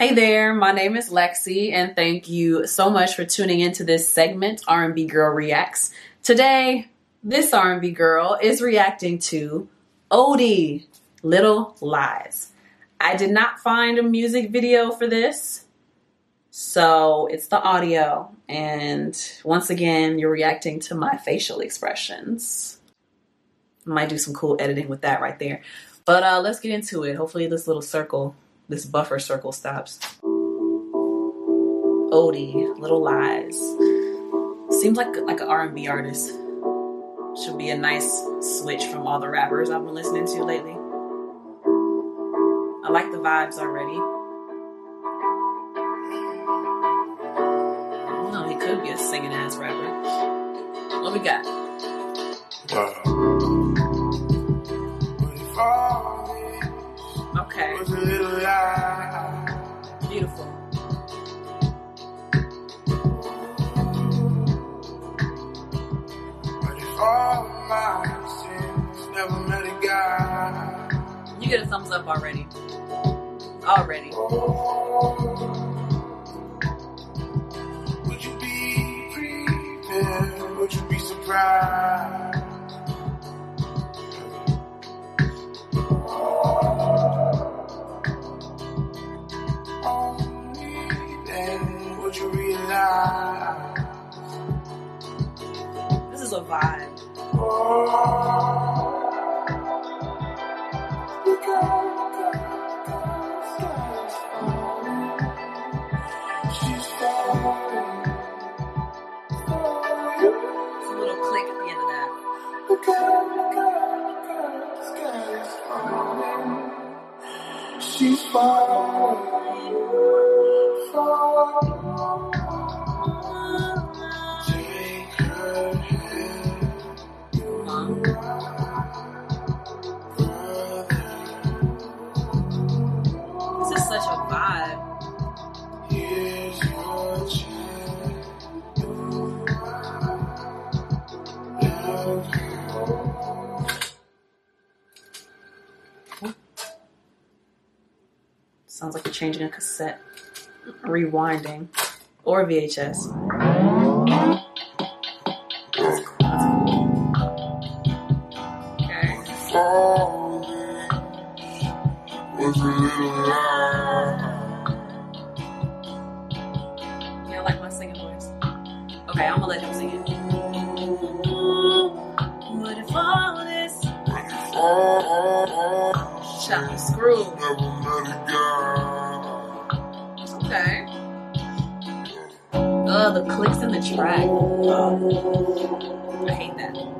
Hey there, my name is Lexi, and thank you so much for tuning into this segment, R&B Girl Reacts. Today, this R&B girl is reacting to Odie, Little Lies. I did not find a music video for this, so it's the audio, and once again, you're reacting to my facial expressions. I might do some cool editing with that right there. But uh, let's get into it. Hopefully this little circle this buffer circle stops. Odie, Little Lies. Seems like like an R&B artist. Should be a nice switch from all the rappers I've been listening to lately. I like the vibes already. No, he could be a singing ass rapper. What we got? Okay. You get a thumbs up already. Already. Would you be prepared? Would you be surprised? A little click at the end of that. She's falling, falling. Such a vibe. Sounds like you're changing a cassette, rewinding, or VHS. Was a little lie. Yeah, I like my singing voice. Okay, I'm gonna let him sing it. What if all this shot screw? Okay. Oh, the clicks in the track. Oh, I hate that.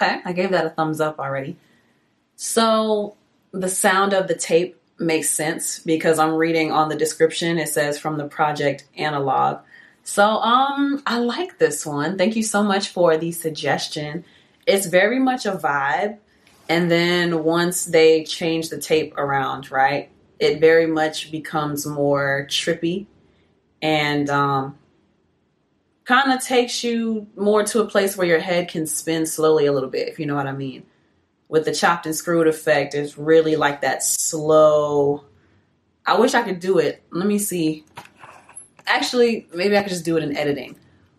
okay. I gave that a thumbs up already. So the sound of the tape makes sense because I'm reading on the description. It says from the project analog. So um I like this one. Thank you so much for the suggestion. It's very much a vibe. And then once they change the tape around, right? It very much becomes more trippy and um kind of takes you more to a place where your head can spin slowly a little bit, if you know what I mean. With the chopped and screwed effect, it's really like that slow. I wish I could do it. Let me see. Actually, maybe I could just do it in editing.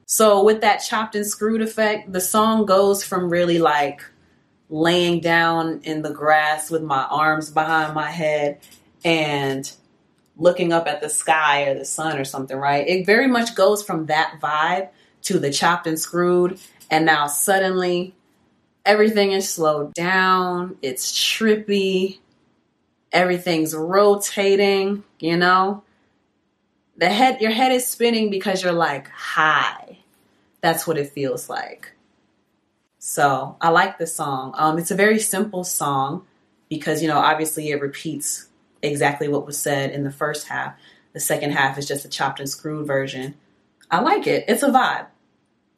So with that chopped and screwed effect, the song goes from really like laying down in the grass with my arms behind my head and looking up at the sky or the sun or something, right? It very much goes from that vibe to the chopped and screwed. And now suddenly everything is slowed down, it's trippy, everything's rotating, you know? The head your head is spinning because you're like high. That's what it feels like. So I like the song. Um, it's a very simple song because, you know, obviously it repeats exactly what was said in the first half. The second half is just a chopped and screwed version. I like it. It's a vibe.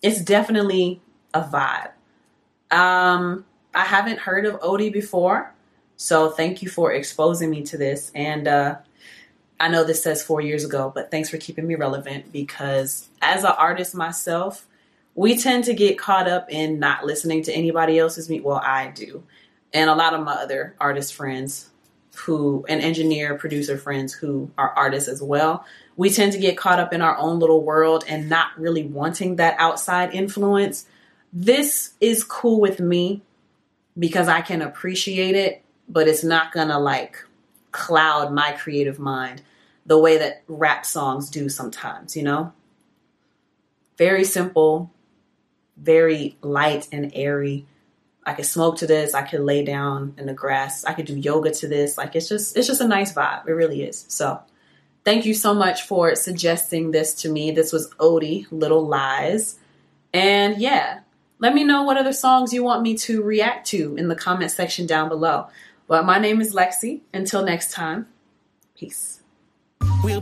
It's definitely a vibe. Um, I haven't heard of Odie before, so thank you for exposing me to this. And uh, I know this says four years ago, but thanks for keeping me relevant because as an artist myself, we tend to get caught up in not listening to anybody else's music. Well, I do. And a lot of my other artist friends who, and engineer, producer friends who are artists as well, we tend to get caught up in our own little world and not really wanting that outside influence. This is cool with me because I can appreciate it, but it's not gonna like cloud my creative mind the way that rap songs do sometimes, you know? Very simple, very light and airy. I could smoke to this. I could lay down in the grass. I could do yoga to this. Like it's just it's just a nice vibe. It really is. So thank you so much for suggesting this to me. This was Odie, Little Lies. And yeah, let me know what other songs you want me to react to in the comment section down below. But my name is Lexi. Until next time, peace. We'll